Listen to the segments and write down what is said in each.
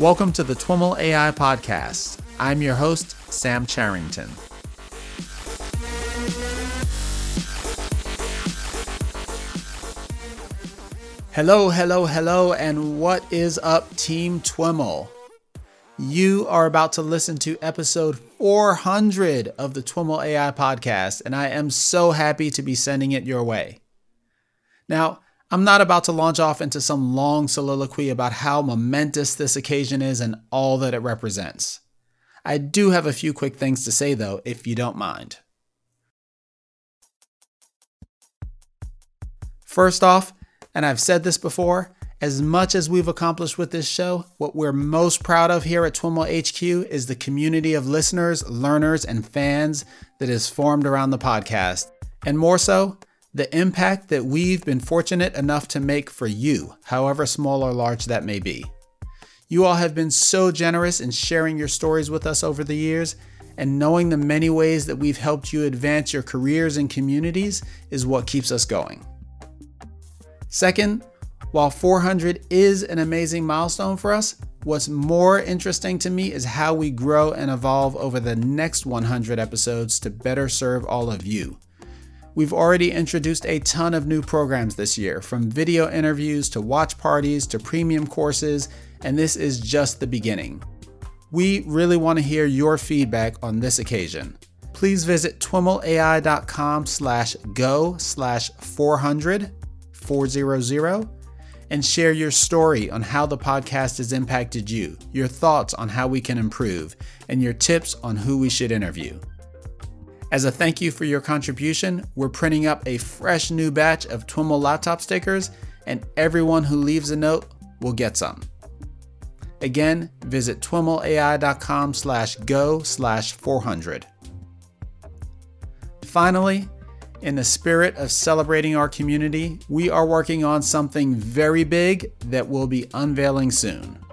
Welcome to the TWIML AI Podcast. I'm your host, Sam Charrington. Hello, hello, hello, and what is up, Team TWIML? You are about to listen to episode 400 of the TWIML AI podcast, and I am so happy to be sending it your way. Now, I'm not about to launch off into some long soliloquy about how momentous this occasion is and all that it represents. I do have a few quick things to say, though, if you don't mind. First off, and I've said this before, as much as we've accomplished with this show, what we're most proud of here at TWIML HQ is the community of listeners, learners, and fans that is formed around the podcast. And more so, the impact that we've been fortunate enough to make for you, however small or large that may be. You all have been so generous in sharing your stories with us over the years, and knowing the many ways that we've helped you advance your careers and communities is what keeps us going. Second, while 400 is an amazing milestone for us, what's more interesting to me is how we grow and evolve over the next 100 episodes to better serve all of you. We've already introduced a ton of new programs this year, from video interviews to watch parties to premium courses, and this is just the beginning. We really want to hear your feedback on this occasion. Please visit twimlai.com slash go slash 400 400 and share your story on how the podcast has impacted you, your thoughts on how we can improve, and your tips on who we should interview. As a thank you for your contribution, we're printing up a fresh new batch of TWIML laptop stickers, and everyone who leaves a note will get some. Again, visit twimlai.com slash go slash 400. Finally, in the spirit of celebrating our community, we are working on something very big that we'll be unveiling soon.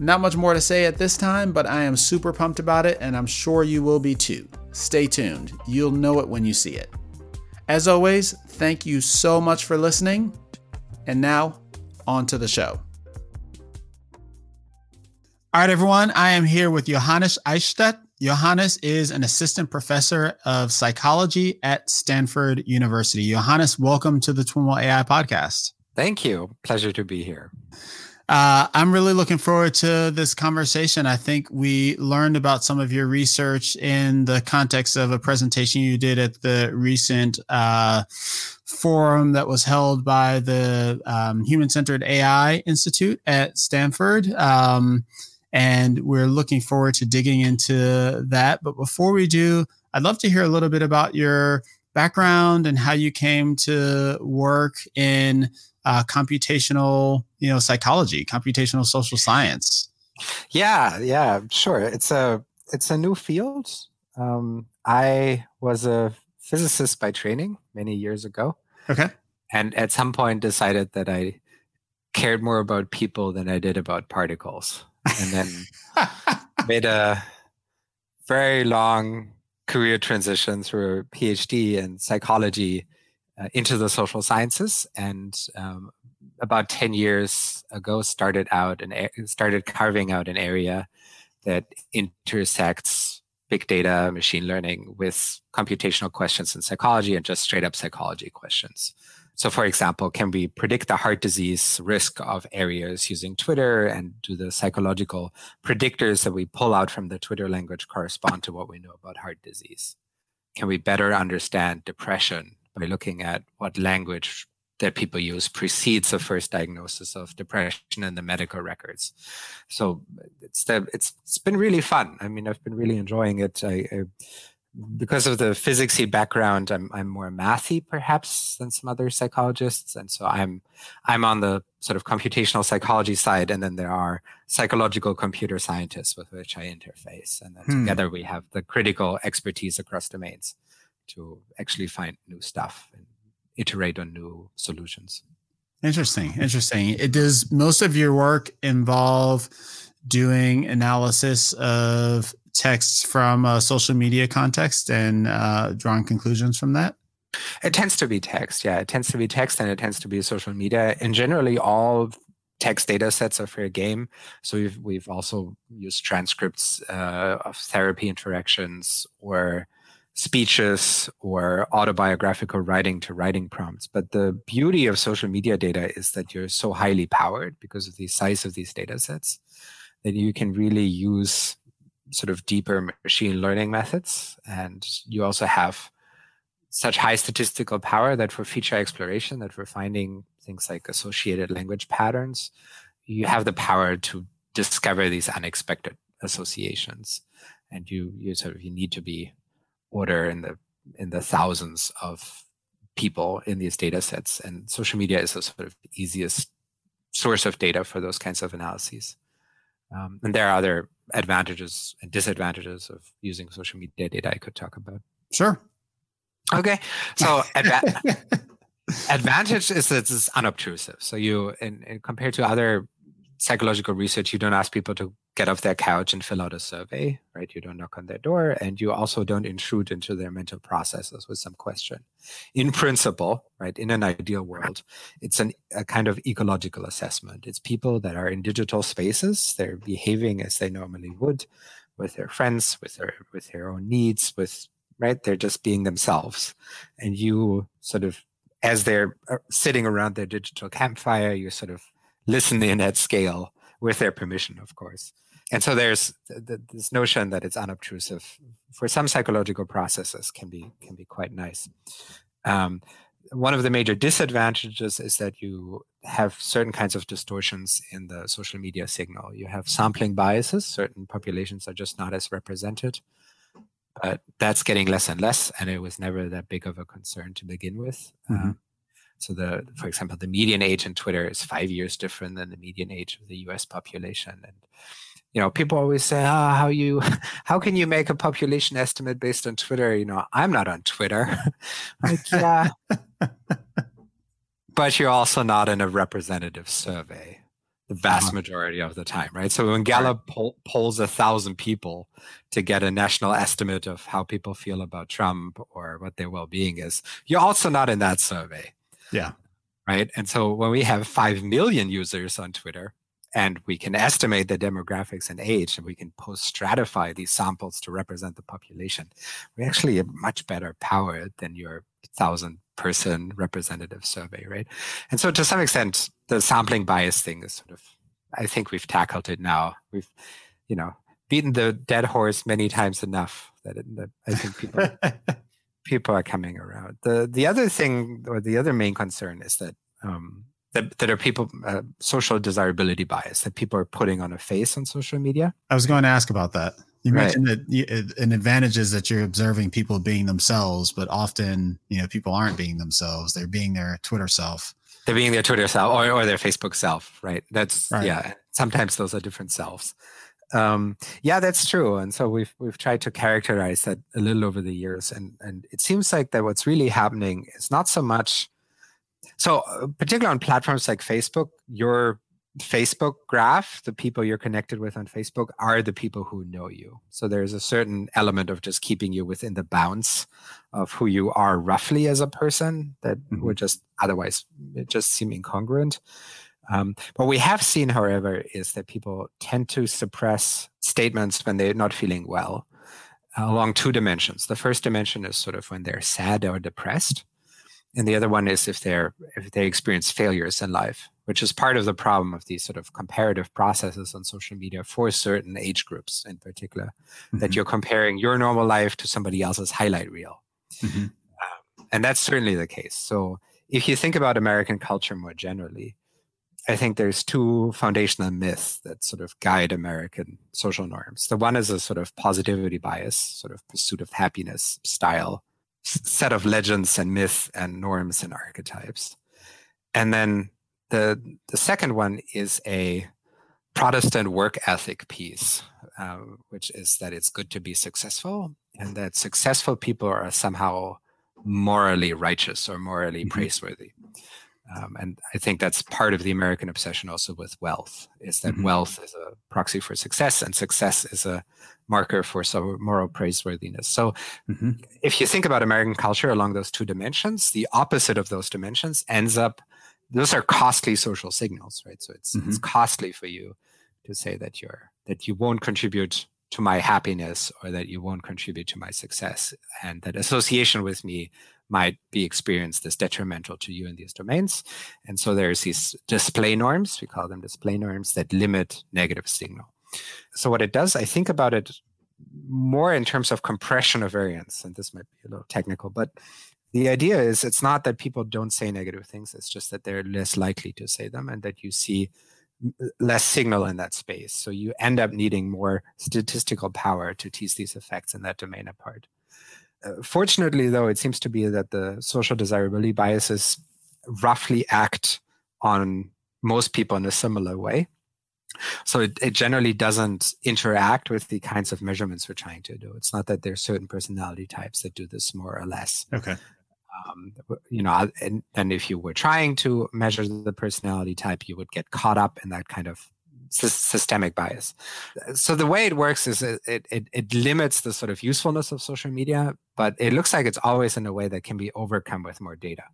Not much more to say at this time, but I am super pumped about it, and I'm sure you will be too. Stay tuned, you'll know it when you see it. As always, thank you so much for listening. And now, on to the show. All right, everyone, I am here with Johannes Eichstaedt. Johannes is an assistant professor of psychology at Stanford University. Johannes, welcome to the TWIML AI podcast. Thank you. Pleasure to be here. Uh, I'm really looking forward to this conversation. I think we learned about some of your research in the context of a presentation you did at the recent uh, forum that was held by the um, Human Centered AI Institute at Stanford. Um, and we're looking forward to digging into that. But before we do, I'd love to hear a little bit about your background and how you came to work in uh, computational, you know, psychology, computational social science. Yeah, yeah, sure. It's a it's a new field. Um, I was a physicist by training many years ago. Okay. And at some point decided that I cared more about people than I did about particles and then made a very long career transition through a PhD in psychology uh, into the social sciences. And um, about 10 years ago, started out and started carving out an area that intersects big data, machine learning with computational questions in psychology and just straight up psychology questions. So, for example, can we predict the heart disease risk of areas using Twitter and do the psychological predictors that we pull out from the Twitter language correspond to what we know about heart disease? Can we better understand depression by looking at what language that people use precedes the first diagnosis of depression in the medical records? So it's the, it's it's been really fun. I mean, I've been really enjoying it. I, I because of the physicsy background, I'm I'm more mathy perhaps than some other psychologists, and so I'm I'm on the sort of computational psychology side, and then there are psychological computer scientists with which I interface, and then hmm. together we have the critical expertise across domains to actually find new stuff and iterate on new solutions. Interesting, interesting. It does most of your work involve doing analysis of texts from a social media context and uh, drawing conclusions from that? It tends to be text, yeah. It tends to be text and it tends to be social media. And generally, all text data sets are fair game. So we've we've also used transcripts uh, of therapy interactions or speeches or autobiographical writing to writing prompts. But the beauty of social media data is that you're so highly powered because of the size of these data sets that you can really use sort of deeper machine learning methods. And you also have such high statistical power that for feature exploration, that for finding things like associated language patterns, you have the power to discover these unexpected associations. And you you sort of you need to be order in the in the thousands of people in these data sets. And social media is a sort of easiest source of data for those kinds of analyses. Um, and there are other advantages and disadvantages of using social media data I could talk about. Sure. Okay. So adva- advantage is that it's unobtrusive. So you, in, in, compared to other psychological research, you don't ask people to get off their couch and fill out a survey, right? You don't knock on their door and you also don't intrude into their mental processes with some question. In principle, right, in an ideal world, it's an, a kind of ecological assessment. It's people that are in digital spaces, they're behaving as they normally would with their friends, with their with their own needs, with right? They're just being themselves. And you sort of as they're uh, sitting around their digital campfire, you sort of listen in at scale with their permission, of course. And so there's this notion that it's unobtrusive for some psychological processes can be can be quite nice. Um, one of the major disadvantages is that you have certain kinds of distortions in the social media signal. You have sampling biases. Certain populations are just not as represented, but that's getting less and less. And it was never that big of a concern to begin with. Mm-hmm. Um, so the, for example, the median age in Twitter is five years different than the median age of the U.S. population, and you know, people always say, "Ah, oh, how you, how can you make a population estimate based on Twitter?" You know, I'm not on Twitter. like, yeah, but you're also not in a representative survey the vast uh-huh. majority of the time, right? So when Gallup poll, polls a thousand people to get a national estimate of how people feel about Trump or what their well-being is, you're also not in that survey. Yeah. Right. And so when we have 5 million users on Twitter and we can estimate the demographics and age and we can post stratify these samples to represent the population, we actually have much better power than your thousand person representative survey. Right. And so to some extent, the sampling bias thing is sort of, I think we've tackled it now. We've, you know, beaten the dead horse many times enough that, it, that I think people people are coming around. The the other thing or the other main concern is that um, that, that are people uh, social desirability bias that people are putting on a face on social media. I was going to ask about that. You right. mentioned that you, an advantage is that you're observing people being themselves, but often you know people aren't being themselves; they're being their Twitter self. They're being their Twitter self or, or their Facebook self, right? That's right. yeah. Sometimes those are different selves. Um, yeah, that's true. And so we've we've tried to characterize that a little over the years, and and it seems like that what's really happening is not so much. So, uh, particularly on platforms like Facebook, your Facebook graph, the people you're connected with on Facebook are the people who know you. So there's a certain element of just keeping you within the bounds of who you are roughly as a person that mm-hmm. would just otherwise just seem incongruent. Um, what we have seen, however, is that people tend to suppress statements when they're not feeling well along two dimensions. The first dimension is sort of when they're sad or depressed, and the other one is if they're if they experience failures in life, which is part of the problem of these sort of comparative processes on social media for certain age groups in particular, mm-hmm. that you're comparing your normal life to somebody else's highlight reel, mm-hmm. um, and that's certainly the case. So if you think about American culture more generally I think there's two foundational myths that sort of guide American social norms. The one is a sort of positivity bias, sort of pursuit of happiness style set of legends and myths and norms and archetypes. And then the the second one is a Protestant work ethic piece, uh, which is that it's good to be successful and that successful people are somehow morally righteous or morally mm-hmm. praiseworthy. Um, and I think that's part of the American obsession also with wealth is that mm-hmm. wealth is a proxy for success and success is a marker for some moral praiseworthiness. So mm-hmm. if you think about American culture along those two dimensions, the opposite of those dimensions ends up those are costly social signals, right? So it's mm-hmm. it's costly for you to say that you're that you won't contribute to my happiness or that you won't contribute to my success and that association with me might be experienced as detrimental to you in these domains and so there's these display norms we call them display norms that limit negative signal so what it does i think about it more in terms of compression of variance and this might be a little technical but the idea is it's not that people don't say negative things it's just that they're less likely to say them and that you see less signal in that space. So you end up needing more statistical power to tease these effects in that domain apart. Uh, fortunately, though, it seems to be that the social desirability biases roughly act on most people in a similar way. So it, it generally doesn't interact with the kinds of measurements we're trying to do. It's not that there's certain personality types that do this more or less. Okay um, you know, and, and if you were trying to measure the personality type, you would get caught up in that kind of systemic bias. So the way it works is it, it, it limits the sort of usefulness of social media, but it looks like it's always in a way that can be overcome with more data.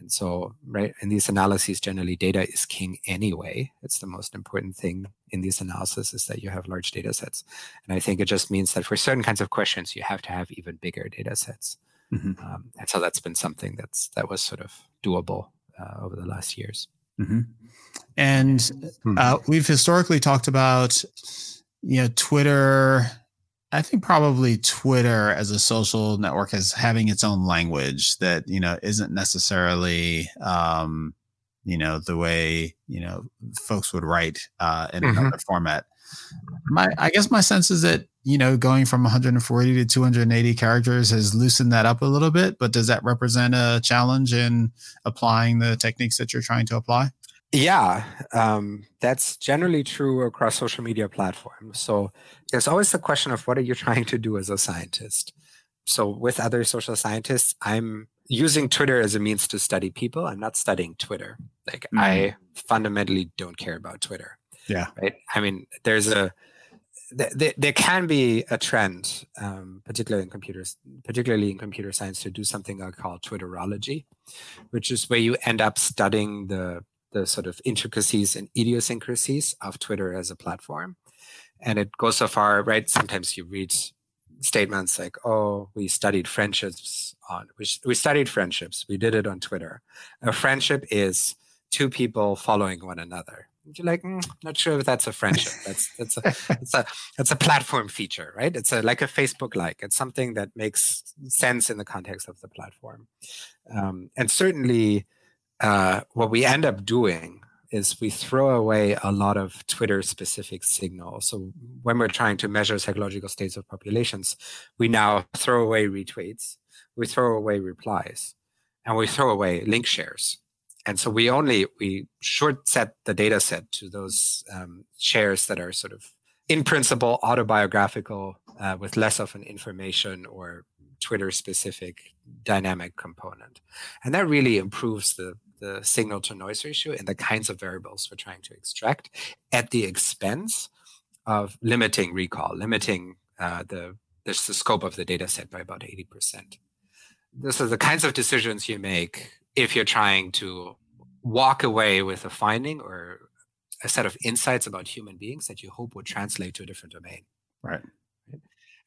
And so, right, in these analyses, generally data is king anyway. It's the most important thing in these analyses is that you have large data sets. And I think it just means that for certain kinds of questions, you have to have even bigger data sets. Mm-hmm. Um, and so that's been something that's that was sort of doable uh, over the last years. Mm-hmm. And hmm. uh, we've historically talked about, you know, Twitter. I think probably Twitter as a social network as having its own language that you know isn't necessarily, um, you know, the way you know folks would write uh, in mm-hmm. another format. My, I guess my sense is that you know, going from 140 to 280 characters has loosened that up a little bit, but does that represent a challenge in applying the techniques that you're trying to apply? Yeah, um, that's generally true across social media platforms. So there's always the question of what are you trying to do as a scientist? So with other social scientists, I'm using Twitter as a means to study people. I'm not studying Twitter. Like mm-hmm. I fundamentally don't care about Twitter. Yeah. Right. I mean, there's a there, there can be a trend, um, particularly in computers, particularly in computer science, to do something I call Twitterology, which is where you end up studying the the sort of intricacies and idiosyncrasies of Twitter as a platform. And it goes so far, right? Sometimes you read statements like, "Oh, we studied friendships on we, we studied friendships. We did it on Twitter. A friendship is two people following one another." You're like, mm, not sure if that's a friendship. That's that's a it's a it's a platform feature, right? It's a like a Facebook like. It's something that makes sense in the context of the platform. Um, and certainly, uh, what we end up doing is we throw away a lot of Twitter specific signals. So when we're trying to measure psychological states of populations, we now throw away retweets, we throw away replies, and we throw away link shares and so we only we short set the data set to those um, shares that are sort of in principle autobiographical uh, with less of an information or twitter specific dynamic component. And that really improves the the signal to noise ratio and the kinds of variables we're trying to extract at the expense of limiting recall limiting uh, the, the the scope of the data set by about 80% this is the kinds of decisions you make if you're trying to walk away with a finding or a set of insights about human beings that you hope would translate to a different domain. Right.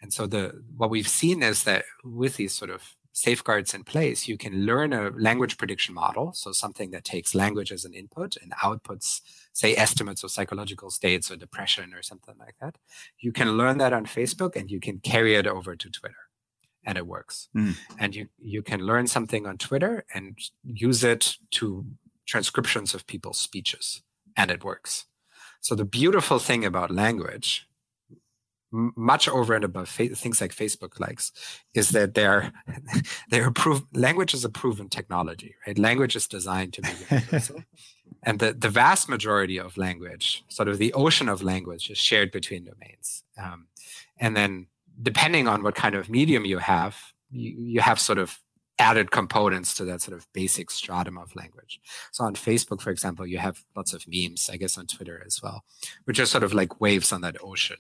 And so the what we've seen is that with these sort of safeguards in place, you can learn a language prediction model. So something that takes language as an input and outputs, say, estimates of psychological states or depression or something like that. You can learn that on Facebook and you can carry it over to Twitter and it works. Mm. And you you can learn something on Twitter and use it to transcriptions of people's speeches, and it works. So the beautiful thing about language, m- much over and above fa- things like Facebook likes, is that they're they're prov- language is a proven technology, right? Language is designed to be universal. and the, the vast majority of language, sort of the ocean of language, is shared between domains. Um, and then depending on what kind of medium you have, you, you have sort of added components to that sort of basic stratum of language. So on Facebook, for example, you have lots of memes, I guess on Twitter as well, which are sort of like waves on that ocean.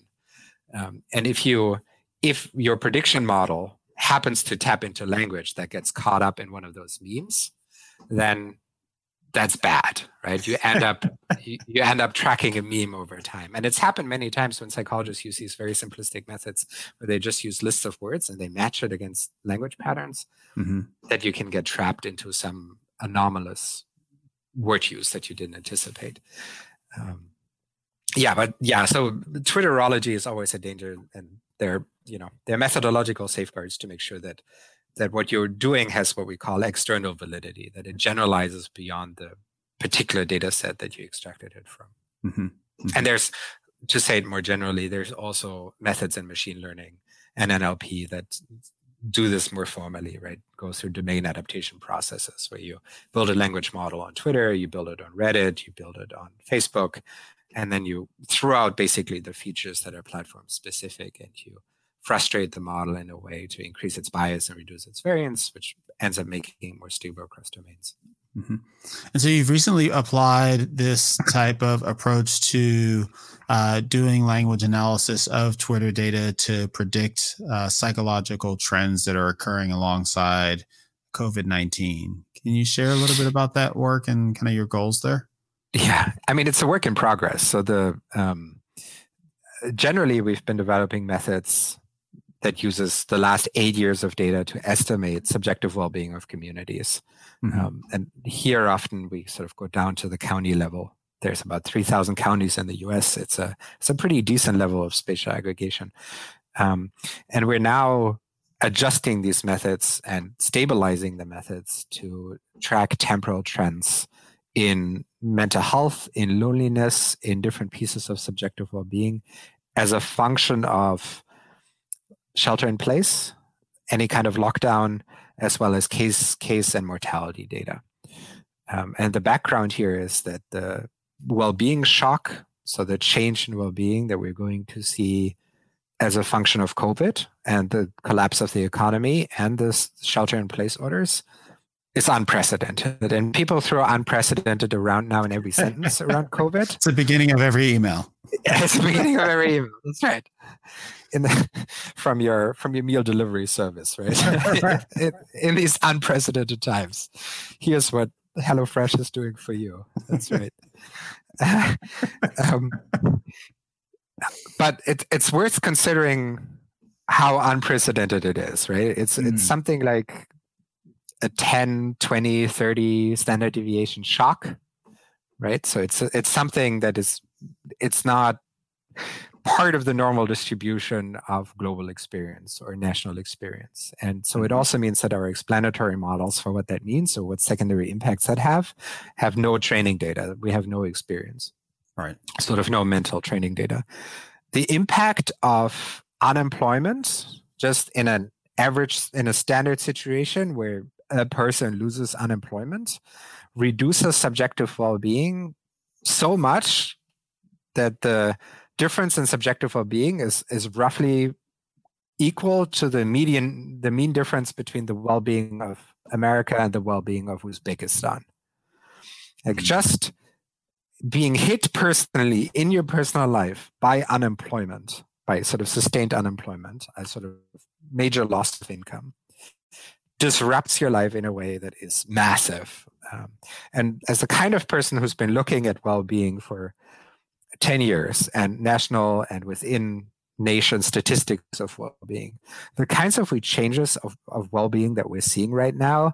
Um, and if you if your prediction model happens to tap into language that gets caught up in one of those memes, then that's bad, right? You end up you, you, end up tracking a meme over time, and it's happened many times when psychologists use these very simplistic methods where they just use lists of words and they match it against language patterns. Mm-hmm. That you can get trapped into some anomalous word use that you didn't anticipate. Um, yeah, but yeah, so Twitterology is always a danger, and there, you know, there are methodological safeguards to make sure that that what you're doing has what we call external validity, that it generalizes beyond the particular data set that you extracted it from. Mm-hmm. Mm-hmm. And there's, to say it more generally, there's also methods in machine learning and NLP that do this more formally, right? Go through domain adaptation processes where you build a language model on Twitter, you build it on Reddit, you build it on Facebook, and then you throw out basically the features that are platform specific and you frustrate the model in a way to increase its bias and reduce its variance, which ends up making more stable across domains. Mm-hmm. And so you've recently applied this type of approach to uh, doing language analysis of Twitter data to predict uh, psychological trends that are occurring alongside COVID 19. Can you share a little bit about that work and kind of your goals there? Yeah, I mean, it's a work in progress. So the um, generally we've been developing methods that uses the last eight years of data to estimate subjective well-being of communities. Mm-hmm. Um, and here often we sort of go down to the county level. There's about 3,000 counties in the U.S. It's a it's a pretty decent level of spatial aggregation, um, and we're now adjusting these methods and stabilizing the methods to track temporal trends in mental health, in loneliness, in different pieces of subjective well-being, as a function of shelter in place, any kind of lockdown, as well as case case and mortality data. Um, and the background here is that the well-being shock, so the change in well-being that we're going to see as a function of COVID and the collapse of the economy and the shelter in place orders, is unprecedented. And people throw unprecedented around now in every sentence around COVID. It's the beginning of every email. it's the beginning of every email. That's right in the, from your from your meal delivery service, right? in, in, these unprecedented times, here's what HelloFresh is doing for you. That's right. um, but it, it's worth considering how unprecedented it is, right? It's mm. it's something like a 10, 20, 30 standard deviation shock, right? So it's it's something that is it's not part of the normal distribution of global experience or national experience. And so it mm-hmm. also means that our explanatory models for what that means or what secondary impacts that have have no training data. We have no experience. Right. Sort of no mental training data. The impact of unemployment just in an average in a standard situation where a person loses unemployment reduces subjective well-being so much that the difference in subjective well-being is is roughly equal to the median the mean difference between the well-being of America and the well-being of Uzbekistan. Like mm. just being hit personally in your personal life by unemployment, by sort of sustained unemployment, a sort of major loss of income, disrupts your life in a way that is massive. Um, and as the kind of person who's been looking at well-being for 10 years and national and within nation statistics of well-being. The kinds of changes of, of well-being that we're seeing right now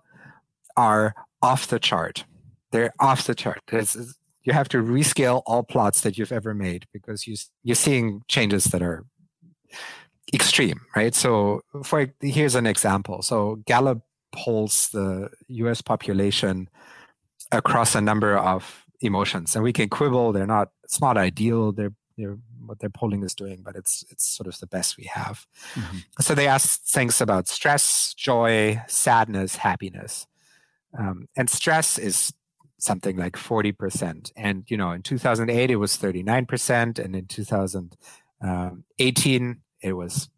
are off the chart. They're off the chart. You have to rescale all plots that you've ever made because you, you're seeing changes that are extreme right? So for here's an example. So gallup polls the us population across a number of emotions. And we can quibble they're not it's not ideal they're they're what their polling is doing but it's it's sort of the best we have. Mm-hmm. so they asked things about stress joy sadness happiness. Um, and stress is something like 40% and you know in 2008 it was 39% and in 2018 it was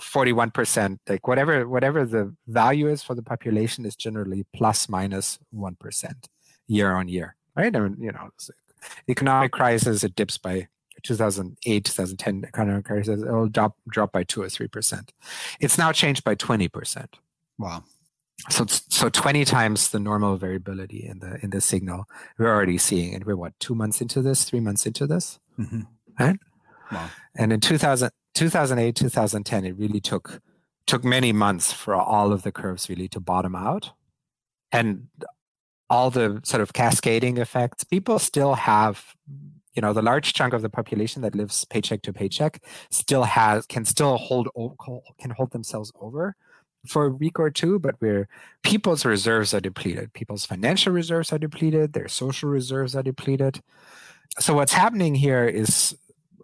41% like whatever whatever the value is for the population is generally plus minus 1 year on year right? I mean, you know, economic crisis, it dips by 2008, 2010 economic crisis, it'll drop, drop by two or 3%. It's now changed by 20%. Wow. so so 20 times the normal variability in the in the signal we're already seeing and we're what two months into this three months into this mm-hmm. right wow. and in 2000 2008 2010 it really took took many months for all of the curves really to bottom out and all the sort of cascading effects people still have you know the large chunk of the population that lives paycheck to paycheck still has can still hold can hold themselves over for a week or two, but where people's reserves are depleted, people's financial reserves are depleted, their social reserves are depleted. So what's happening here is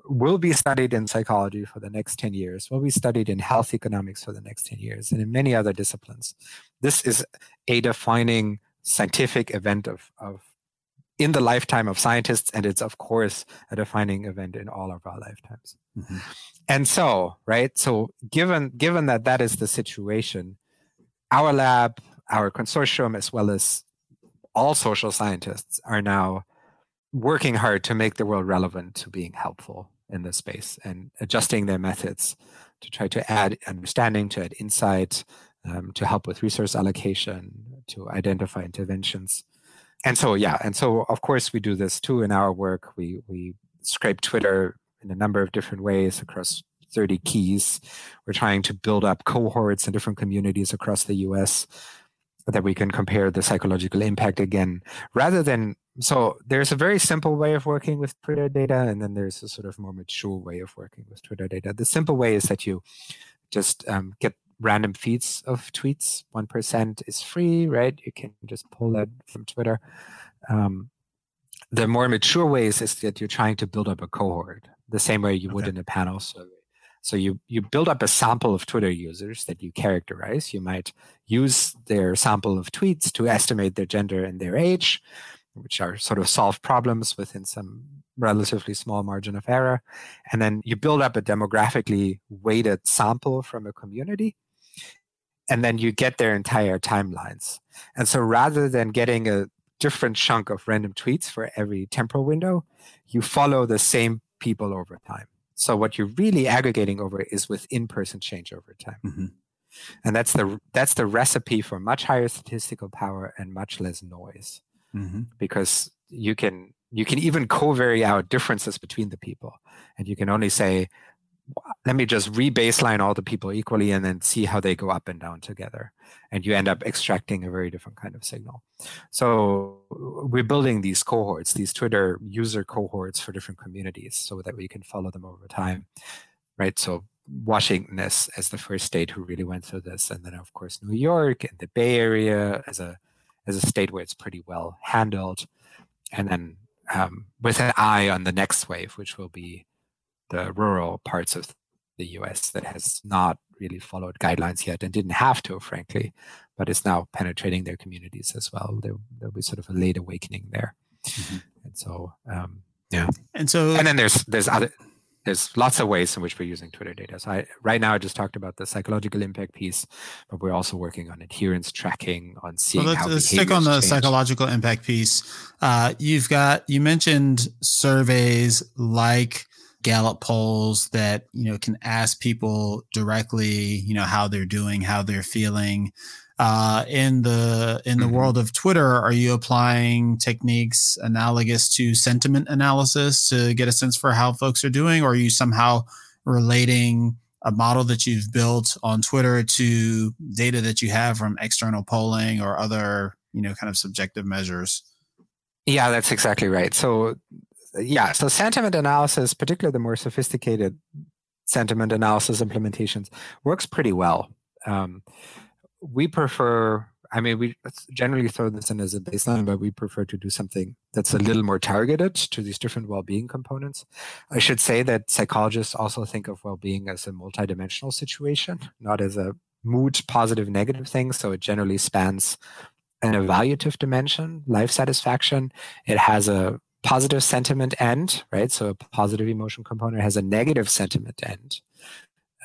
will be studied in psychology for the next 10 years, will be studied in health economics for the next 10 years, and in many other disciplines. This is a defining scientific event of, of in the lifetime of scientists, and it's of course a defining event in all of our lifetimes. Mm-hmm. And so, right? So, given given that that is the situation, our lab, our consortium, as well as all social scientists, are now working hard to make the world relevant to being helpful in this space and adjusting their methods to try to add understanding, to add insight, um, to help with resource allocation, to identify interventions. And so yeah and so of course we do this too in our work. We we scrape twitter in a number of different ways across 30 keys. We're trying to build up cohorts in different communities across the us that we can compare the psychological impact again rather than so there's a very simple way of working with twitter data and then there's a sort of more mature way of working with twitter data. The simple way is that you just um, get random feeds of tweets. 1% is free, right? You can just pull that from Twitter. Um, the more mature ways is that you're trying to build up a cohort the same way you would in a panel survey. So you you build up a sample of Twitter users that you characterize. You might use their sample of tweets to estimate their gender and their age, which are sort of solved problems within some relatively small margin of error. And then you build up a demographically weighted sample from a community and then you get their entire timelines. And so rather than getting a different chunk of random tweets for every temporal window, you follow the same people over time. So what you're really aggregating over is with in-person change over time. Mm-hmm. And that's the that's the recipe for much higher statistical power and much less noise. Mm-hmm. Because you can you can even co-vary out differences between the people. And you can only say, let me just re-baseline all the people equally and then see how they go up and down together. And you end up extracting a very different kind of signal. So we're building these cohorts these twitter user cohorts for different communities so that we can follow them over time right? So washington as, as the first state who really went through this. And then of course new york and the bay area as a as a state where it's pretty well handled. And then um, with an eye on the next wave which will be the rural parts of the US that has not really followed guidelines yet and didn't have to, frankly, but is now penetrating their communities as well. There, will be sort of a late awakening there. Mm-hmm. And so, um, yeah. And so, and then there's there's other there's lots of ways in which we're using Twitter data. So I, right now I just talked about the psychological impact piece, but we're also working on adherence tracking, on seeing well, let's, how let's stick on the change. psychological impact piece. Uh, you've got you mentioned surveys like Gallup polls that, you know, can ask people directly, you know, how they're doing, how they're feeling. Uh, in the in the mm-hmm. world of Twitter, are you applying techniques analogous to sentiment analysis to get a sense for how folks are doing, or are you somehow relating a model that you've built on Twitter to data that you have from external polling or other, you know, kind of subjective measures? Yeah, that's exactly right. So yeah, so sentiment analysis, particularly the more sophisticated sentiment analysis implementations, works pretty well. Um, we prefer, I mean, we generally throw this in as a baseline, but we prefer to do something that's a little more targeted to these different well being components. I should say that psychologists also think of well being as a multidimensional situation, not as a mood positive negative thing. So it generally spans an evaluative dimension, life satisfaction. It has a positive sentiment end, right? So a positive emotion component has a negative sentiment end.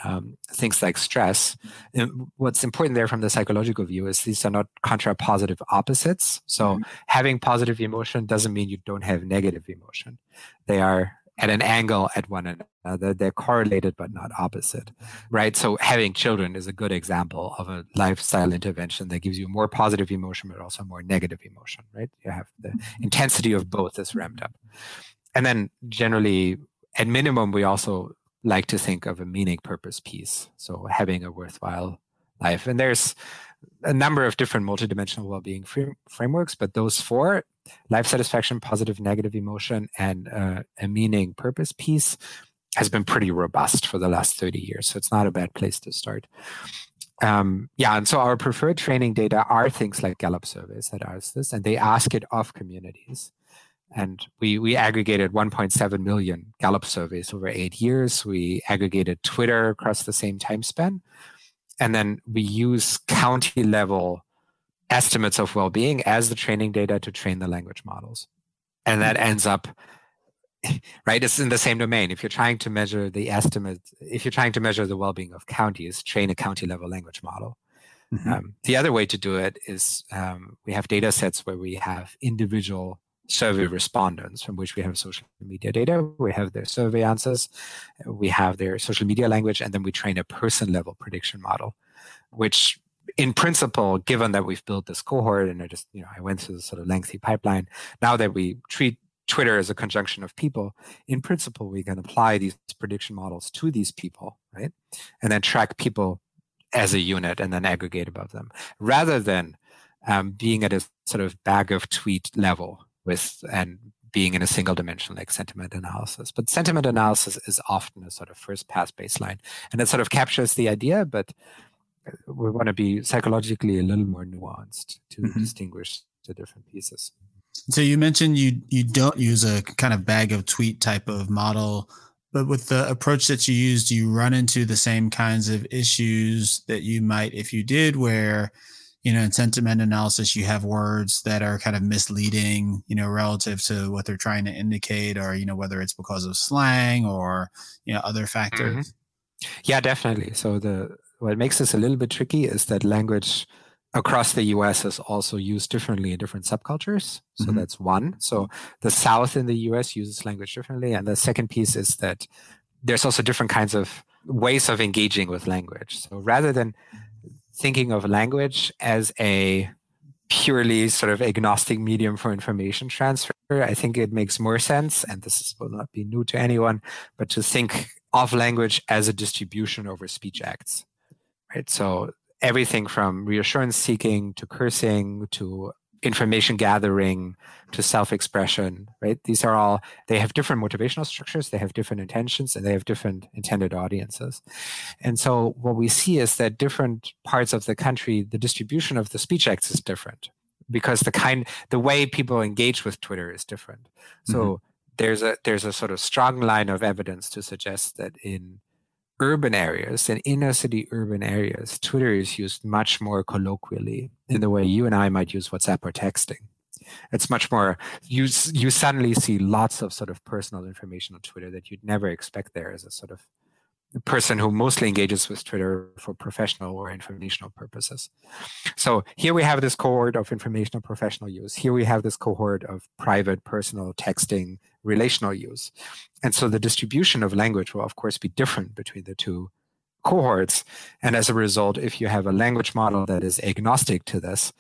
Um, things like stress. And what's important there from the psychological view is these are not contrapositive opposites. So mm-hmm. having positive emotion doesn't mean you don't have negative emotion. They are at an angle at one another. Uh, they're correlated but not opposite, right? So having children is a good example of a lifestyle intervention that gives you more positive emotion but also more negative emotion, right? You have the intensity of both is ramped up. And then generally, at minimum, we also like to think of a meaning purpose piece. So having a worthwhile life. And there's a number of different multidimensional well-being frameworks, but those four life satisfaction, positive, negative emotion, and uh, a meaning purpose piece has been pretty robust for the last 30 years. So it's not a bad place to start. Um, yeah, and so our preferred training data are things like Gallup surveys that ask this, and they ask it of communities. And we we aggregated 1.7 million Gallup surveys over eight years. We aggregated Twitter across the same time span, and then we use county level estimates of well-being as the training data to train the language models. And that ends up right it's in the same domain. If you're trying to measure the estimate if you're trying to measure the well-being of counties train a county level language model. Mm-hmm. um, the other way to do it is um, we have data sets where we have individual survey respondents from which we have social media data. We have their survey answers. We have their social media language and then we train a person level prediction model which in principle, given that we've built this cohort and I just, you know, I went through this sort of lengthy pipeline, now that we treat Twitter as a conjunction of people, in principle, we can apply these prediction models to these people, right? And then track people as a unit and then aggregate above them rather than um, being at a sort of bag of tweet level with and being in a single dimension like sentiment analysis. But sentiment analysis is often a sort of first pass baseline and it sort of captures the idea, but we want to be psychologically a little more nuanced to mm-hmm. distinguish the different pieces. So you mentioned you you don't use a kind of bag of tweet type of model, but with the approach that you use, do you run into the same kinds of issues that you might if you did, where you know in sentiment analysis you have words that are kind of misleading, you know, relative to what they're trying to indicate, or you know whether it's because of slang or you know other factors. Mm-hmm. Yeah, definitely. So the what makes this a little bit tricky is that language across the US is also used differently in different subcultures. So mm-hmm. that's one. So the South in the US uses language differently. And the second piece is that there's also different kinds of ways of engaging with language. So rather than thinking of language as a purely sort of agnostic medium for information transfer, I think it makes more sense, and this will not be new to anyone, but to think of language as a distribution over speech acts right? So everything from reassurance seeking to cursing to information gathering to self-expression right these are all they have different motivational structures they have different intentions and they have different intended audiences and so what we see is that different parts of the country the distribution of the speech acts is different because the kind the way people engage with twitter is different so mm-hmm. there's a there's a sort of strong line of evidence to suggest that in urban areas and inner city urban areas, Twitter is used much more colloquially in the way you and I might use WhatsApp or texting. It's much more you you suddenly see lots of sort of personal information on Twitter that you'd never expect there as a sort of person who mostly engages with Twitter for professional or informational purposes. So here we have this cohort of informational professional use. Here we have this cohort of private, personal texting, relational use. And so the distribution of language will, of course, be different between the two cohorts. And as a result, if you have a language model that is agnostic to this,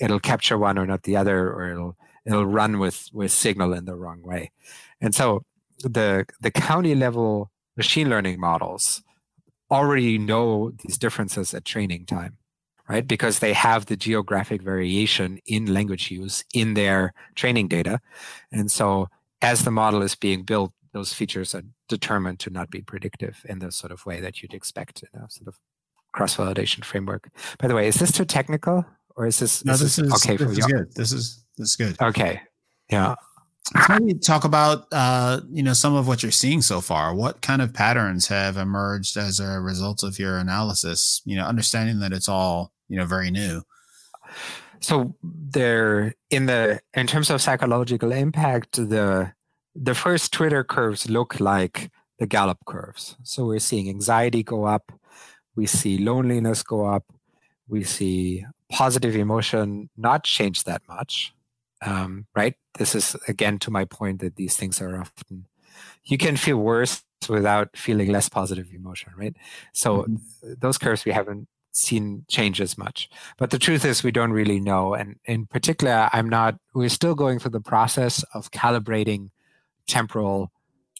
it'll capture one or not the other, or it'll it'll run with with signal in the wrong way. And so the the county level machine learning models already know these differences at training time, right? Because they have the geographic variation in language use in their training data. And so as the model is being built, those features are determined to not be predictive in the sort of way that you'd expect in a sort of cross-validation framework. By the way, is this too technical or is this, no, is this, this is, okay this for you? Good. This is this is good. Okay. Yeah. Can you talk about uh, you know some of what you're seeing so far? What kind of patterns have emerged as a result of your analysis? You know, understanding that it's all you know very new. So there, in the in terms of psychological impact, the the first Twitter curves look like the Gallup curves. So we're seeing anxiety go up, we see loneliness go up, we see positive emotion not change that much um, right? This is again to my point that these things are often you can feel worse without feeling less positive emotion, right? So mm-hmm. those curves we haven't seen change as much. But the truth is we don't really know. And in particular, I'm not, we're still going through the process of calibrating temporal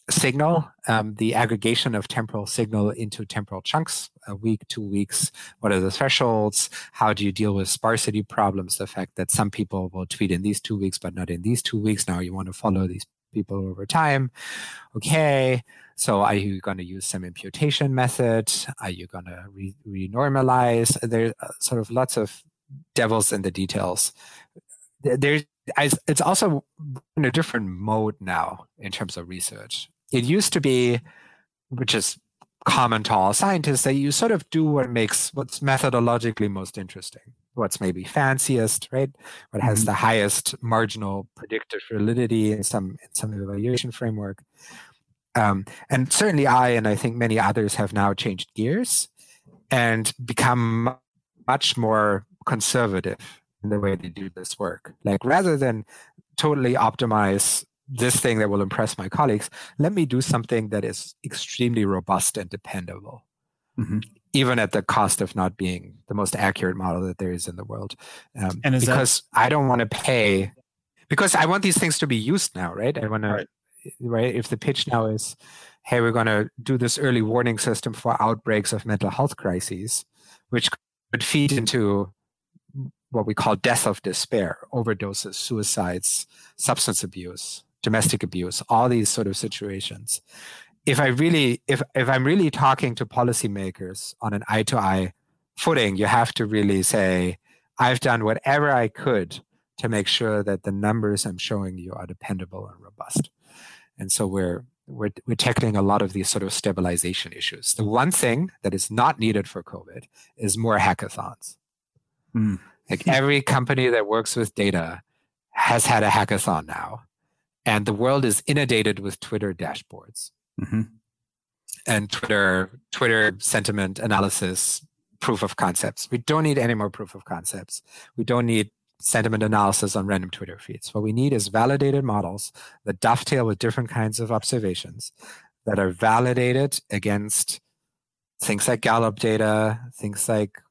signal, um, the aggregation of temporal signal into temporal chunks, a week, two weeks. What are the thresholds? How do you deal with sparsity problems? The fact that some people will tweet in these two weeks, but not in these two weeks. Now you want to follow these people over time. Okay. So are you going to use some imputation method? Are you going to re- renormalize? There's uh, sort of lots of devils in the details. There's it's also in a different mode now in terms of research. It used to be, which is common to all scientists, that you sort of do what makes what's methodologically most interesting, what's maybe fanciest, right? What has mm-hmm. the highest marginal predictive validity in some in some evaluation framework. Um, and certainly I and I think many others have now changed gears and become much more conservative in the way they do this work. Like rather than totally optimize this thing that will impress my colleagues, let me do something that is extremely robust and dependable. Mm-hmm. Even at the cost of not being the most accurate model that there is in the world, um, and because that- I don't want to pay, because I want these things to be used now, right? I want to right right? If the pitch now is, hey, we're going to do this early warning system for outbreaks of mental health crises, which could feed into what we call death of despair, overdoses, suicides, substance abuse, domestic abuse, all these sort of situations. If I really, if if I'm really talking to policymakers on an eye to eye footing, you have to really say, I've done whatever I could to make sure that the numbers I'm showing you are dependable and robust. And so we're we're, we're tackling a lot of these sort of stabilization issues. The one thing that is not needed for COVID is more hackathons. Mm. Like every company that works with data has had a hackathon now, and the world is inundated with Twitter dashboards mm-hmm. and Twitter Twitter sentiment analysis proof of concepts. We don't need any more proof of concepts. We don't need sentiment analysis on random Twitter feeds. What we need is validated models that dovetail with different kinds of observations that are validated against things like Gallup data, things like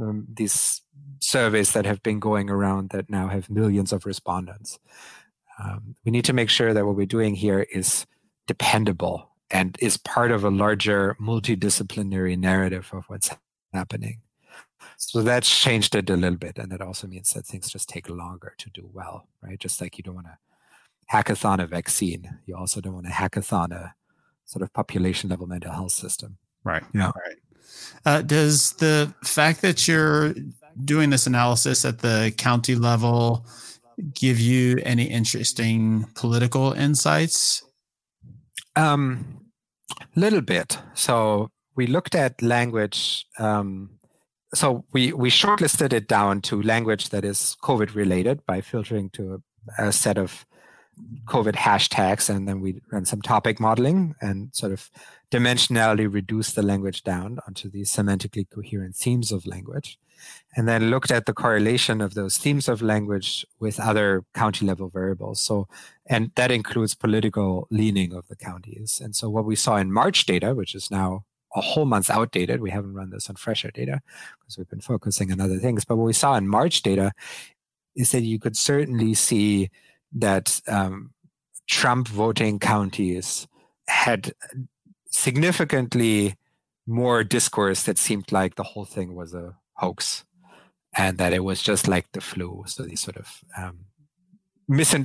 um, these surveys that have been going around that now have millions of respondents. Um, we need to make sure that what we're doing here is dependable and is part of a larger multidisciplinary narrative of what's happening. So that's changed it a little bit. And it also means that things just take longer to do well, right? Just like you don't want to hackathon a vaccine, you also don't want to hackathon a sort of population level mental health system. Right. Yeah. Right. Uh, does the fact that you're doing this analysis at the county level give you any interesting political insights? Um, little bit. So we looked at language um, so we we shortlisted it down to language that is COVID related by filtering to a, a, set of COVID hashtags, and then we ran some topic modeling and sort of dimensionally reduced the language down onto these semantically coherent themes of language, and then looked at the correlation of those themes of language with other county level variables. So, and that includes political leaning of the counties. And so, what we saw in March data, which is now a whole month outdated. We haven't run this on fresher data because we've been focusing on other things. But what we saw in March data is that you could certainly see that um, Trump voting counties had significantly more discourse that seemed like the whole thing was a hoax and that it was just like the flu. So these sort of um,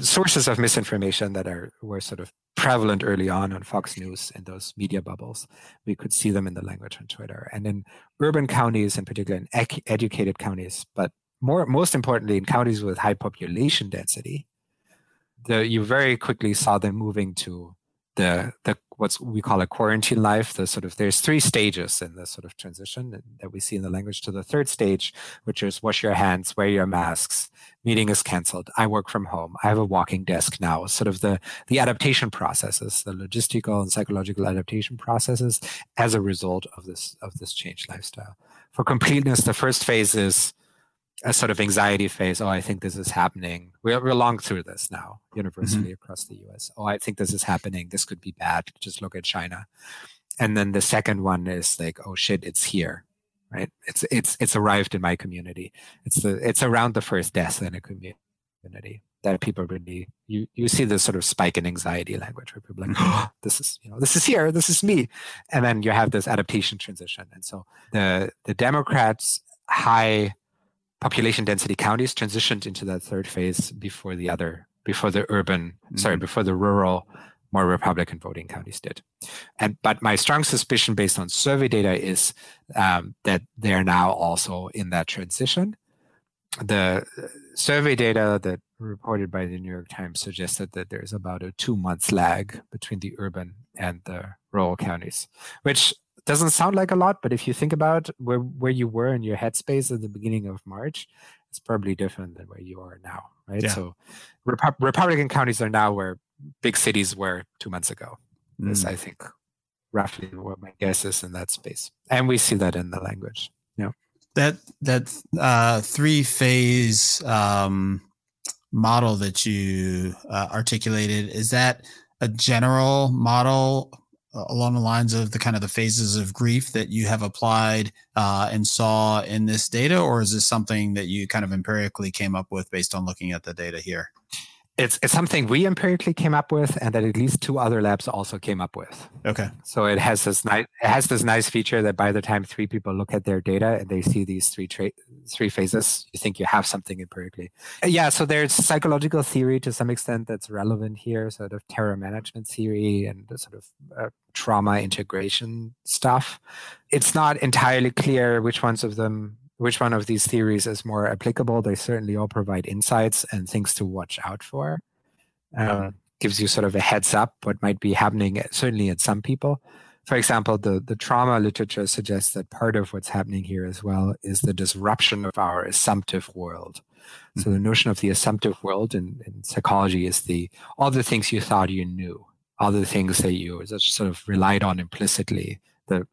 sources of misinformation that are were sort of prevalent early on on Fox News and those media bubbles. We could see them in the language on Twitter and in urban counties, in particular in ec- educated counties, but more most importantly in counties with high population density. The, you very quickly saw them moving to the the what's we call a quarantine life the sort of there's three stages in the sort of transition that we see in the language to the third stage which is wash your hands wear your masks meeting is canceled i work from home i have a walking desk now sort of the the adaptation processes the logistical and psychological adaptation processes as a result of this of this changed lifestyle. For completeness the first phase is a sort of anxiety phase. Oh, I think this is happening. We're, we're long through this now, universally mm-hmm. across the US. Oh, I think this is happening. This could be bad. Just look at China. And then the second one is like, oh shit, it's here, right? It's it's it's arrived in my community. It's the it's around the first death in a community that people really you you see this sort of spike in anxiety language where people are like, oh, this is you know this is here, this is me, and then you have this adaptation transition. And so the the Democrats high population density counties transitioned into that third phase before the other before the urban mm-hmm. sorry before the rural more republican voting counties did and but my strong suspicion based on survey data is um, that they're now also in that transition the survey data that reported by the new york times suggested that there's about a two months lag between the urban and the rural counties which doesn't sound like a lot, but if you think about where where you were in your headspace at the beginning of March, it's probably different than where you are now, right? Yeah. So, Rep- Republican counties are now where big cities were two months ago. Mm. Is I think roughly what my guess is in that space, and we see that in the language. Yeah, that that uh, three phase um, model that you uh, articulated is that a general model along the lines of the kind of the phases of grief that you have applied uh, and saw in this data, or is this something that you kind of empirically came up with based on looking at the data here? it's it's something we empirically came up with and that at least two other labs also came up with okay so it has this nice it has this nice feature that by the time three people look at their data and they see these three tra- three phases you think you have something empirically yeah so there's psychological theory to some extent that's relevant here sort of terror management theory and the sort of uh, trauma integration stuff it's not entirely clear which ones of them which one of these theories is more applicable. They certainly all provide insights and things to watch out for. Um, gives you sort of a heads up what might be happening, certainly in some people. For example, the, the trauma literature suggests that part of what's happening here as well is the disruption of our assumptive world. Mm-hmm. So the notion of the assumptive world in, in psychology is the all the things you thought you knew, all the things that you sort of relied on implicitly, the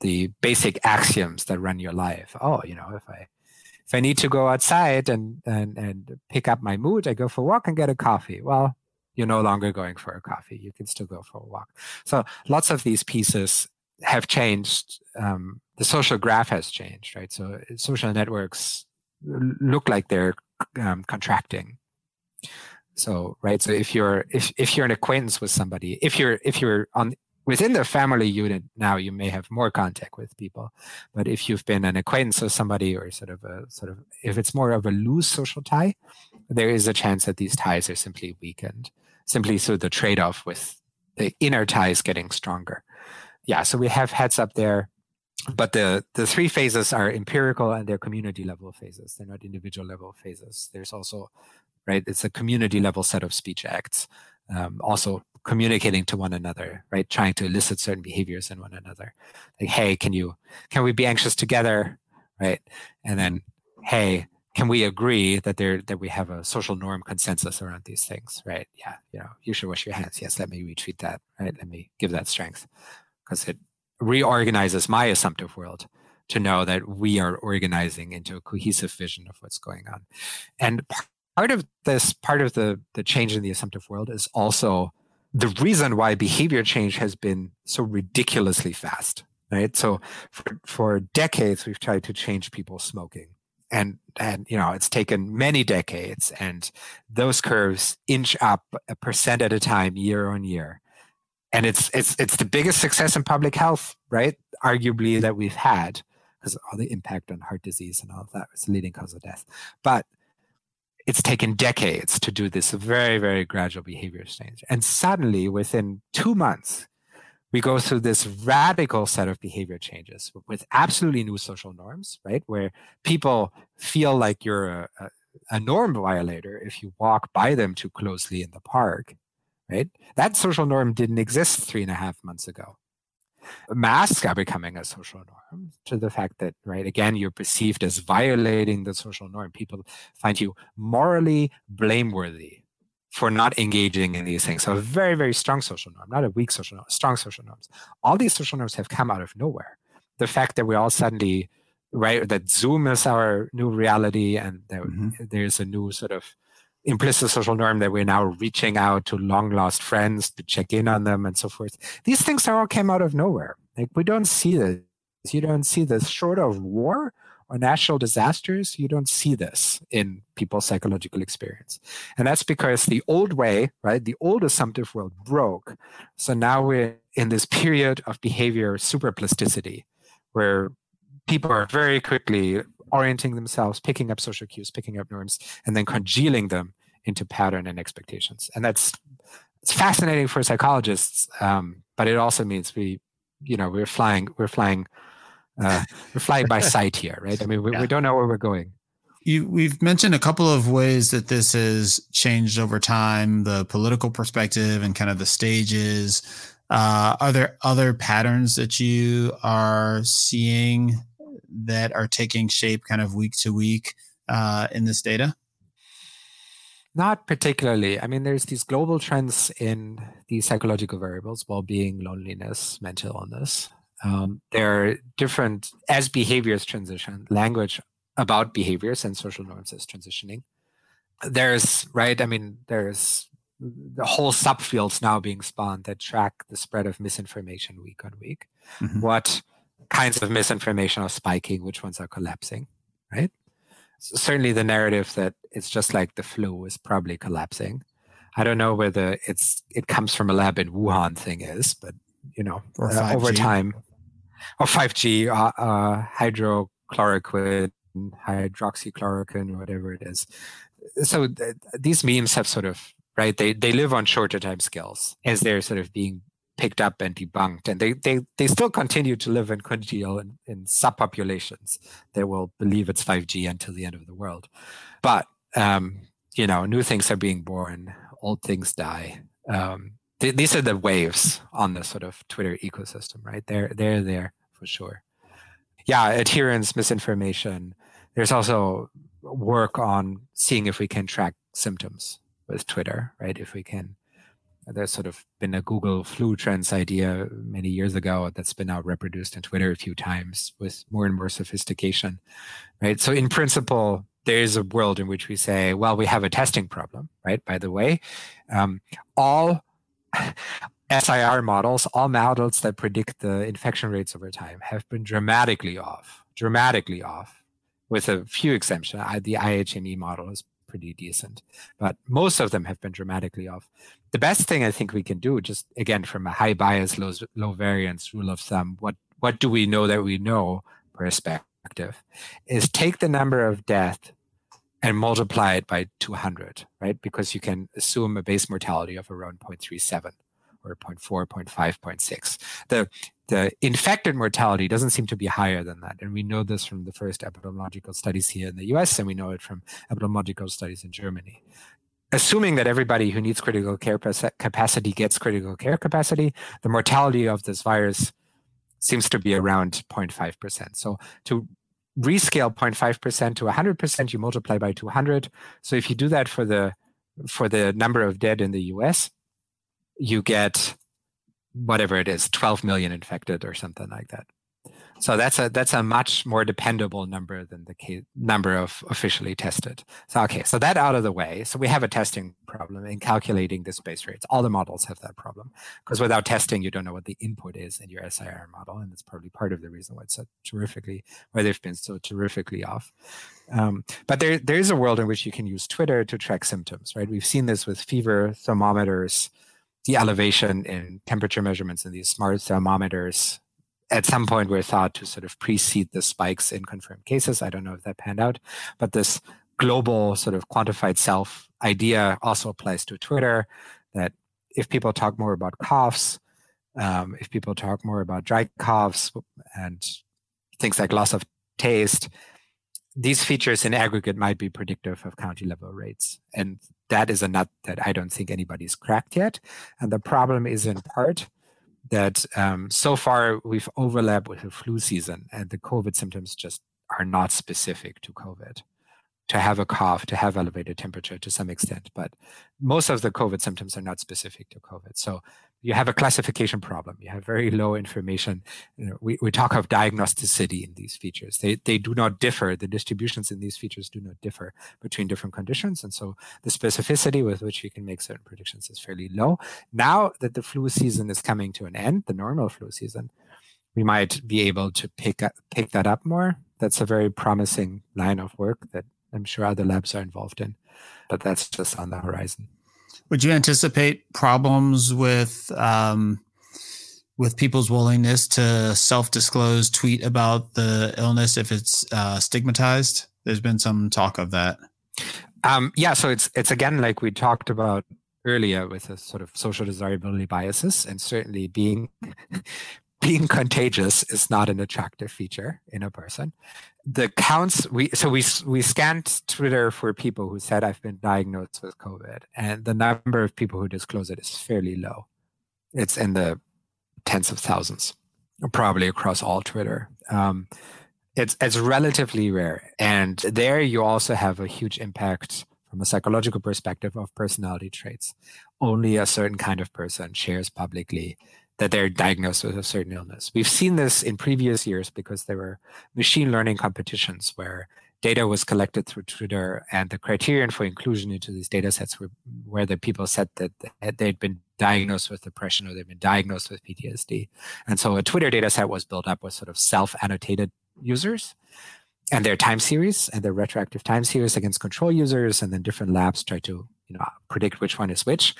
the basic axioms that run your life. Oh, you know, if I if I need to go outside and and and pick up my mood, I go for a walk and get a coffee. Well, you're no longer going for a coffee. You can still go for a walk. So lots of these pieces have changed. Um, the social graph has changed, right? So social networks look like they're um, contracting. So right. So if you're if if you're an acquaintance with somebody, if you're if you're on within the family unit now you may have more contact with people but if you've been an acquaintance of somebody or sort of a sort of if it's more of a loose social tie there is a chance that these ties are simply weakened simply through the trade-off with the inner ties getting stronger yeah so we have heads up there but the the three phases are empirical and they're community level phases they're not individual level phases there's also right it's a community level set of speech acts um, also communicating to one another, right? Trying to elicit certain behaviors in one another. Like, hey, can you can we be anxious together? Right. And then, hey, can we agree that there that we have a social norm consensus around these things? Right. Yeah. You know, you should wash your hands. Yes, let me retweet that. Right. Let me give that strength. Because it reorganizes my assumptive world to know that we are organizing into a cohesive vision of what's going on. And part of this, part of the the change in the assumptive world is also the reason why behavior change has been so ridiculously fast, right? So for, for decades, we've tried to change people smoking. And, and you know it's taken many decades and those curves inch up a percent at a time year on year. And it's it's it's the biggest success in public health right? Arguably mm-hmm. that we've had because all the impact on heart disease and all of that is the leading cause of death. But it's taken decades to do this very, very gradual behavior change. And suddenly, within two months, we go through this radical set of behavior changes with absolutely new social norms, right? Where people feel like you're a, a, norm violator if you walk by them too closely in the park, right? That social norm didn't exist three and a half months ago masks are becoming a social norm to the fact that right again you're perceived as violating the social norm people find you morally blameworthy for not engaging in these things so a very very strong social norm not a weak social norm strong social norms all these social norms have come out of nowhere the fact that we all suddenly right? That Zoom is our new reality, and there, mm-hmm. there's a new sort of implicit social norm that we're now reaching out to long lost friends to check in on them and so forth. These things are all came out of nowhere. Like we don't see this. You don't see this short of war or natural disasters. You don't see this in people's psychological experience. And that's because the old way, right, the old assumptive world broke. So now we're in this period of behavior superplasticity where people are very quickly orienting themselves, picking up social cues, picking up norms, and then congealing them into pattern and expectations. And that's it's fascinating for psychologists, um, but it also means we, you know, we're flying, we're flying, uh, we're flying by sight here, right? I mean, we, yeah. we don't know where we're going. You, we've mentioned a couple of ways that this has changed over time, the political perspective and kind of the stages. Uh, are there other patterns that you are seeing that are taking shape kind of week to week uh, in this data? Not particularly. I mean, there's these global trends in these psychological variables well being, loneliness, mental illness. Um, there are different, as behaviors transition, language about behaviors and social norms is transitioning. There's, right? I mean, there's the whole subfields now being spawned that track the spread of misinformation week on week. Mm-hmm. What kinds of misinformation are spiking, which ones are collapsing, right? So certainly the narrative that it's just like the flu is probably collapsing. I don't know whether it's it comes from a lab in Wuhan thing is, but you know, uh, over time, or 5G, uh, uh, hydrochloroquine, hydroxychloroquine, whatever it is. So th- these memes have sort of right. They they live on shorter time scales as they're sort of being picked up and debunked. And they, they, they still continue to live and congeal in, in subpopulations that will believe it's 5G until the end of the world. But, um, you know, new things are being born, old things die. Um, th- these are the waves on the sort of Twitter ecosystem, right? They're, they're there for sure. Yeah, adherence, misinformation. There's also work on seeing if we can track symptoms with Twitter, right? If we can there's sort of been a Google flu trends idea many years ago that's been now reproduced in Twitter a few times with more and more sophistication, right? So in principle, there is a world in which we say, well, we have a testing problem, right? By the way, um, all SIR models, all models that predict the infection rates over time have been dramatically off, dramatically off, with a few exceptions. The IHME model is pretty decent, but most of them have been dramatically off. The best thing I think we can do, just again from a high bias, low, low variance rule of thumb, what what do we know that we know perspective, is take the number of death and multiply it by 200, right? Because you can assume a base mortality of around 0.37 or 0.4, 0.5, 0.6. The the infected mortality doesn't seem to be higher than that. And we know this from the first epidemiological studies here in the US, and we know it from epidemiological studies in Germany. Assuming that everybody who needs critical care capacity gets critical care capacity, the mortality of this virus seems to be around 0.5%. So to rescale 0.5% to 100%, you multiply by 200. So if you do that for the for the number of dead in the US, you get whatever it is 12 million infected or something like that so that's a that's a much more dependable number than the case, number of officially tested. So okay so that out of the way so we have a testing problem in calculating the space rates. All the models have that problem because without testing you don't know what the input is in your SIR model and it's probably part of the reason why it's so terrifically why they've been so terrifically off. Um, but there there is a world in which you can use twitter to track symptoms right? We've seen this with fever thermometers the elevation in temperature measurements in these smart thermometers at some point were thought to sort of precede the spikes in confirmed cases. I don't know if that panned out, but this global sort of quantified self idea also applies to Twitter that if people talk more about coughs, um, if people talk more about dry coughs and things like loss of taste, these features in aggregate might be predictive of county level rates. And that is a nut that I don't think anybody's cracked yet. And the problem is in part that um, so far we've overlapped with the flu season and the COVID symptoms just are not specific to COVID. To have a cough, to have elevated temperature to some extent, but most of the COVID symptoms are not specific to COVID. So you have a classification problem. You have very low information. You know, we, we talk of diagnosticity in these features. They, they do not differ. The distributions in these features do not differ between different conditions. And so the specificity with which you can make certain predictions is fairly low. Now that the flu season is coming to an end, the normal flu season, we might be able to pick up, pick that up more. That's a very promising line of work that I'm sure other labs are involved in, but that's just on the horizon. Would you anticipate problems with um, with people's willingness to self-disclose, tweet about the illness if it's uh, stigmatized? There's been some talk of that. Um, yeah, so it's it's again like we talked about earlier with a sort of social desirability biases, and certainly being being contagious is not an attractive feature in a person. The counts we so we we scanned Twitter for people who said I've been diagnosed with COVID, and the number of people who disclose it is fairly low. It's in the tens of thousands, probably across all Twitter. Um, it's it's relatively rare, and there you also have a huge impact from a psychological perspective of personality traits. Only a certain kind of person shares publicly that they're diagnosed with a certain illness. We've seen this in previous years because there were machine learning competitions where data was collected through Twitter, and the criterion for inclusion into these data sets were where the people said that they'd been diagnosed with depression or they'd been diagnosed with PTSD. And so a Twitter data set was built up with sort of self annotated users and their time series and their retroactive time series against control users. And then different labs try to you know predict which one is which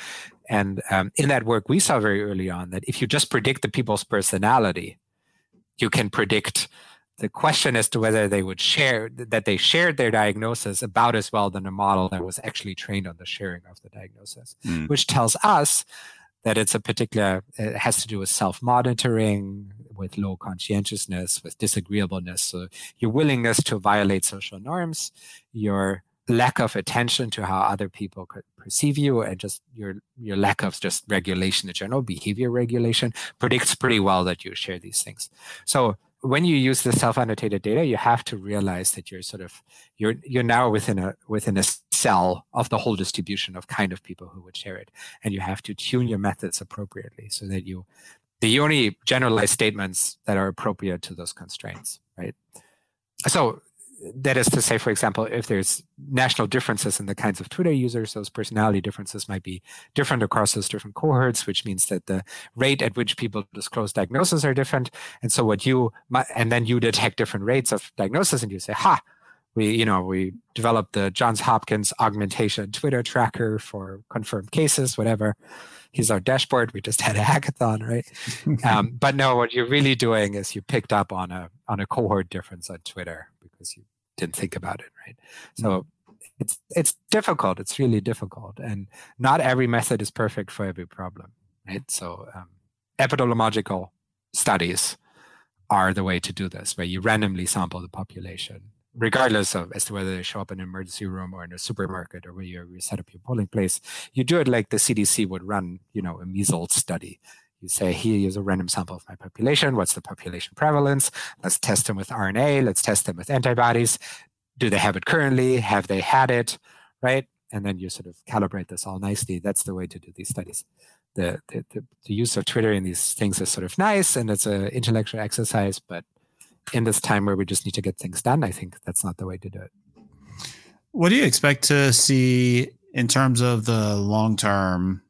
and um, in that work we saw very early on that if you just predict the people's personality you can predict the question as to whether they would share that they shared their diagnosis about as well than a model that was actually trained on the sharing of the diagnosis mm. which tells us that it's a particular it has to do with self-monitoring with low conscientiousness with disagreeableness so your willingness to violate social norms your lack of attention to how other people could perceive you and just your your lack of just regulation in general behavior regulation predicts pretty well that you share these things. So when you use the self-annotated data you have to realize that you're sort of you're you're now within a within a cell of the whole distribution of kind of people who would share it. And you have to tune your methods appropriately so that you the only generalized statements that are appropriate to those constraints right? So that is to say, for example, if there's national differences in the kinds of Twitter users, those personality differences might be different across those different cohorts, which means that the rate at which people disclose diagnoses are different. And so what you, and then you detect different rates of diagnosis and you say, ha, we, you know, we developed the Johns Hopkins augmentation Twitter tracker for confirmed cases, whatever. Here's our dashboard. We just had a hackathon, right? um, but no, what you're really doing is you picked up on a on a cohort difference on Twitter because you didn't think about it, right? So mm-hmm. it's it's difficult. It's really difficult, and not every method is perfect for every problem, right? So um, epidemiological studies are the way to do this, where you randomly sample the population, regardless of as to whether they show up in an emergency room or in a supermarket or where you set up your polling place. You do it like the CDC would run, you know, a measles study. You say, here is a random sample of my population. What's the population prevalence? Let's test them with RNA. Let's test them with antibodies. Do they have it currently? Have they had it? Right? And then you sort of calibrate this all nicely. That's the way to do these studies. The, the, the, the use of Twitter in these things is sort of nice and it's an intellectual exercise, but in this time where we just need to get things done, I think that's not the way to do it. What do you expect to see in terms of the long term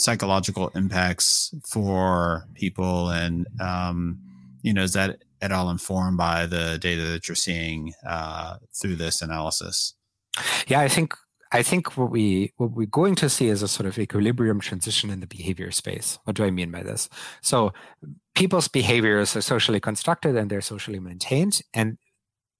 psychological impacts for people and um, you know is that at all informed by the data that you're seeing uh, through this analysis? Yeah i think i think what we what we're going to see is a sort of equilibrium transition in the behavior space. What do i mean by this? So people's behaviors are socially constructed and they're socially maintained and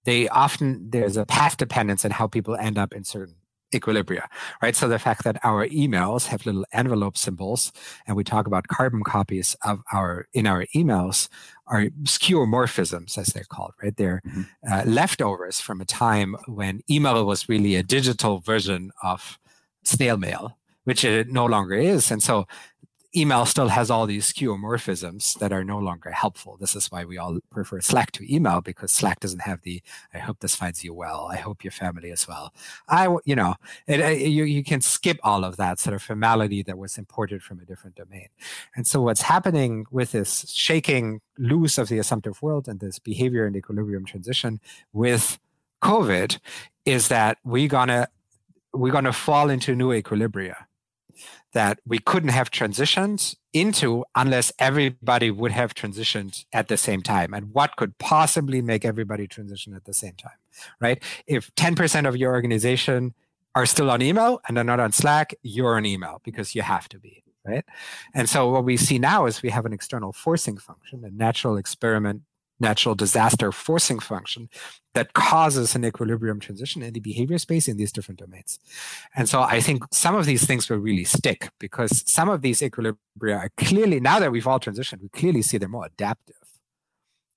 they often there's a path dependence in how people end up in certain equilibria, right? So the fact that our emails have little envelope symbols and we talk about carbon copies of our in our emails are skeuomorphisms, as they're called, right? They're mm-hmm. uh, leftovers from a time when email was really a digital version of snail mail, which it no longer is. And so email still has all these skeuomorphisms that are no longer helpful. This is why we all prefer Slack to email because Slack doesn't have the "I hope this finds you well," "I hope your family as well." I, you know, it, it, you you can skip all of that sort of formality that was imported from a different domain. And so, what's happening with this shaking loose of the assumptive world and this behavior and equilibrium transition with COVID is that we're gonna we're gonna fall into new equilibria that we couldn't have transitioned into unless everybody would have transitioned at the same time. And what could possibly make everybody transition at the same time, right? If 10% of your organization are still on email and are not on Slack, you're on email because you have to be, right? And so what we see now is we have an external forcing function, a natural experiment natural disaster forcing function that causes an equilibrium transition in the behavior space in these different domains. And so I think some of these things will really stick because some of these equilibria are clearly, now that we've all transitioned, we clearly see they're more adaptive.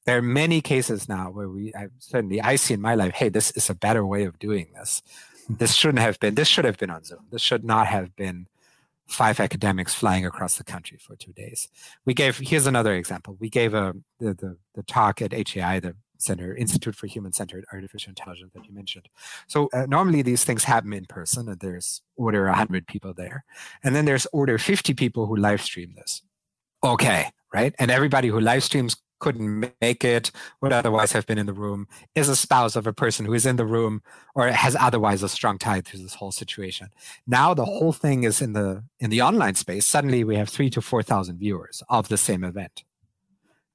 There are many cases now where we, I, certainly I see in my life, hey, this is a better way of doing this. Hmm. This shouldn't have been, this should have been on Zoom. This should not have been five academics flying across the country for two days. We gave here's another example. We gave a the the, the talk at HAI, the Stanford Institute for Human Centered Artificial Intelligence that you mentioned. So uh, normally these things happen in person, and there's order 100 people there, and then there's order 50 people who live stream this. Okay, right? And everybody who live streams couldn't make it, would otherwise have been in the room, is a spouse of a person who is in the room or has otherwise a strong tie to this whole situation. Now the whole thing is in the in the online space. Suddenly we have three to four thousand viewers of the same event.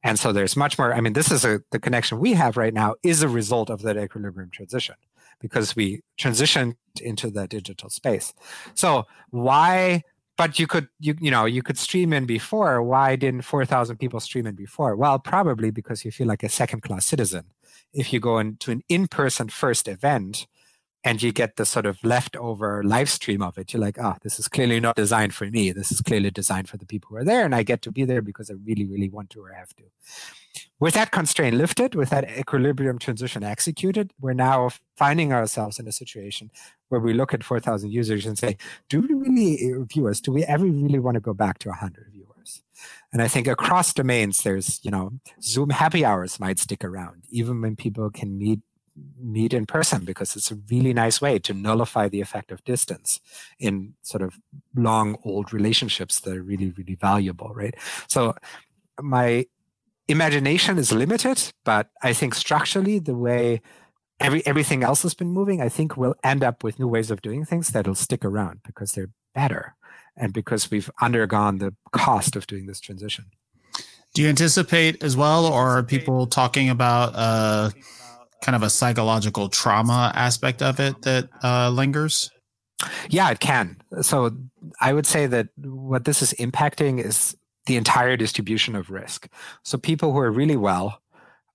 And so there's much more. I mean, this is a the connection we have right now is a result of that equilibrium transition because we transitioned into the digital space. So why but you could you you know you could stream in before. Why didn't 4000 people stream in before? Well probably because you feel like a second class citizen. If you go into an in-person first event and you get the sort of leftover live stream of it. You're like oh this is clearly not designed for me. This is clearly designed for the people who are there and i get to be there because i really really want to or have to. With that constraint lifted, with that equilibrium transition executed, we're now finding ourselves in a situation where we look at 4,000 users and say, do we really, uh, viewers, do we ever really want to go back to 100 viewers? And I think across domains, there's, you know, Zoom happy hours might stick around, even when people can meet meet in person because it's a really nice way to nullify the effect of distance in sort of long old relationships that are really really valuable right so my imagination is limited, but I think structurally, the way every everything else has been moving, I think we'll end up with new ways of doing things that'll stick around because they're better and because we've undergone the cost of doing this transition. Do you anticipate as well, or are people talking about uh, kind of a psychological trauma aspect of it that uh, lingers? Yeah, it can. So I would say that what this is impacting is the entire distribution of risk. So people who are really well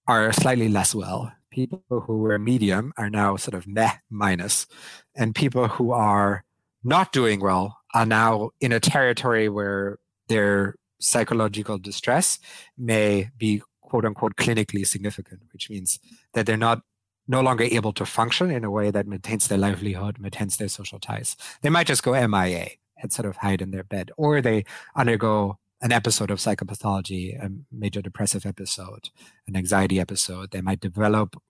are slightly less well. People who were medium are now sort of meh minus, and people who are not doing well are now in a territory where their psychological distress may be quote unquote clinically significant, which means that they're not no longer able to function in a way that maintains their livelihood, maintains their social ties. They might just go MIA and sort of hide in their bed, or they undergo an episode of psychopathology, a major depressive episode, an anxiety episode. They might develop,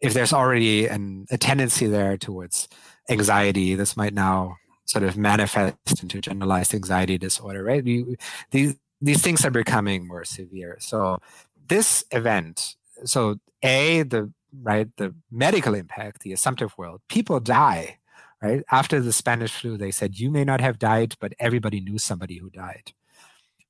if there's already an, a tendency there towards anxiety, this might now sort of manifest into generalized anxiety disorder, right? You, these, these things are becoming more severe. So this event, so A, the right, the medical impact, the assumptive world, people die right? After the Spanish flu, they said, you may not have died, but everybody knew somebody who died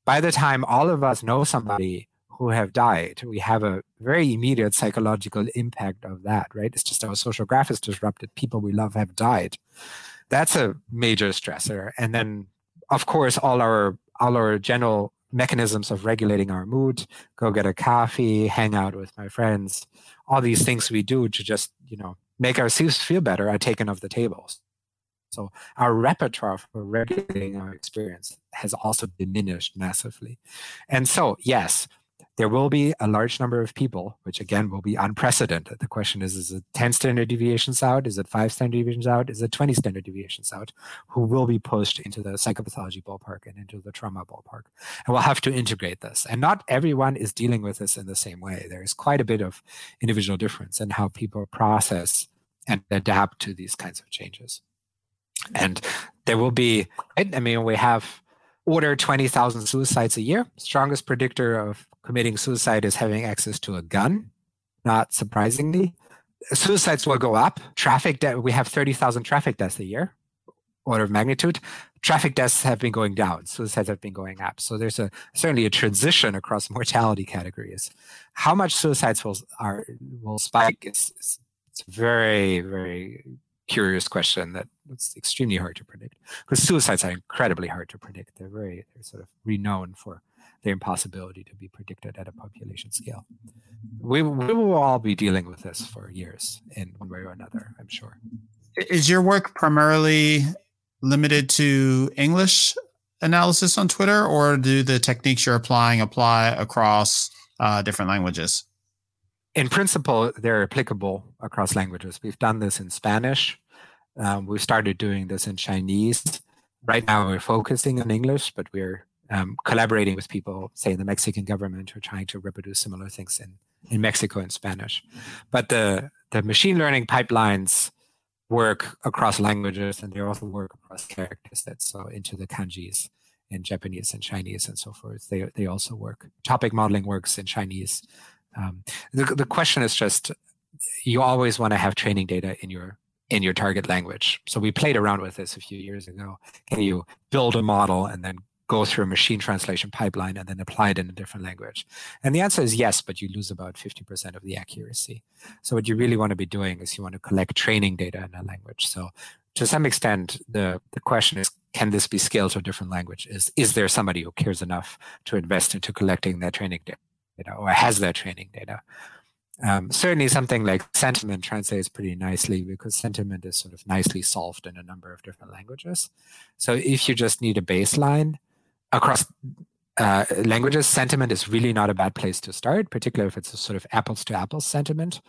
by the time all of us know somebody who have died, we have a very immediate psychological impact of that, right? It's just our social graph is disrupted. People we love have died. That's a major stressor. And then, of course, all our all our general mechanisms of regulating our mood, go get a coffee, hang out with my friends, all these things we do to just, you know, make ourselves feel better are taken off the tables. So our repertoire for regulating our experience has also diminished massively. And so, yes, there will be a large number of people, which again will be unprecedented. The question is, is it 10 standard deviations out? Is it five standard deviations out? Is it 20 standard deviations out? Who will be pushed into the psychopathology ballpark and into the trauma ballpark? And we'll have to integrate this. And not everyone is dealing with this in the same way. There is quite a bit of individual difference in how people process and adapt to these kinds of changes. And there will be, I mean, we have order 20,000 suicides a year. Strongest predictor of committing suicide is having access to a gun, not surprisingly. Suicides will go up. Traffic death, we have 30,000 traffic deaths a year, order of magnitude. Traffic deaths have been going down. Suicides have been going up. So there's a certainly a transition across mortality categories. How much suicides will are will spike is, is it's a very very curious question that it's extremely hard to predict because suicides are incredibly hard to predict. They're very they're sort of renowned for the impossibility to be predicted at a population scale. We, we will all be dealing with this for years in one way or another, I'm sure. Is your work primarily limited to English analysis on Twitter, or do the techniques you're applying apply across uh, different languages? In principle, they're applicable across languages. We've done this in Spanish. Um, we started doing this in Chinese. Right now, we're focusing on English, but we're um, collaborating with people, say the Mexican government, who are trying to reproduce similar things in, in Mexico in Spanish. But the, the machine learning pipelines work across languages and they also work across character sets, so into the kanjis in Japanese and Chinese and so forth. They, they also work. Topic modeling works in Chinese. Um, the, the question is just you always want to have training data in your in your target language. So we played around with this a few years ago. Can you build a model and then go through a machine translation pipeline and then apply it in a different language? And the answer is yes, but you lose about 50% of the accuracy. So what you really want to be doing is you want to collect training data in a language. So to some extent, the, the question is, can this be scaled to a different language? Is, is there somebody who cares enough to invest into collecting that training data or has that training data? Um, certainly something like sentiment translates pretty nicely because sentiment is sort of nicely solved in a number of different languages. So if you just need a baseline, across uh, languages, sentiment is really not a bad place to start, particularly if it's a sort of apples to apples sentiment.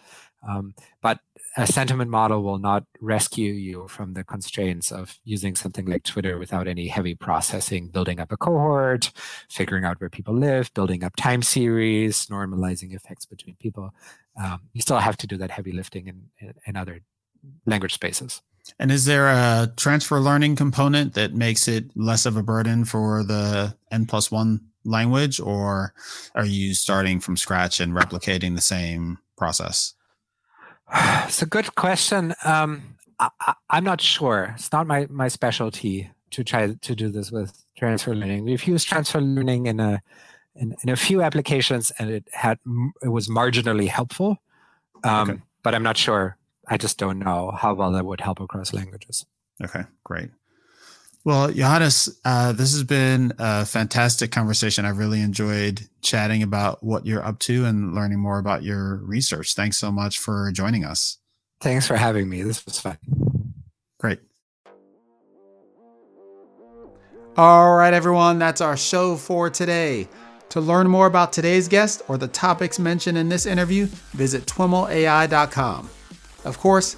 Um, but a sentiment model will not rescue you from the constraints of using something like Twitter without any heavy processing, building up a cohort, figuring out where people live, building up time series, normalizing effects between people. Um, you still have to do that heavy lifting in, in, in other language spaces. And is there a transfer learning component that makes it less of a burden for the N plus one language, or are you starting from scratch and replicating the same process? It's a good question. Um, I, am not sure. It's not my, my specialty to try to do this with transfer learning. We've used transfer learning in a in, in a few applications, and it had it was marginally helpful. Um, okay. But I'm not sure I just don't know how well that would help across languages. Okay, great. Well, Johannes, uh, this has been a fantastic conversation. I really enjoyed chatting about what you're up to and learning more about your research. Thanks so much for joining us. Thanks for having me. This was fun. Great. All right, everyone, that's our show for today. To learn more about today's guest or the topics mentioned in this interview, visit twimlai.com. Of course,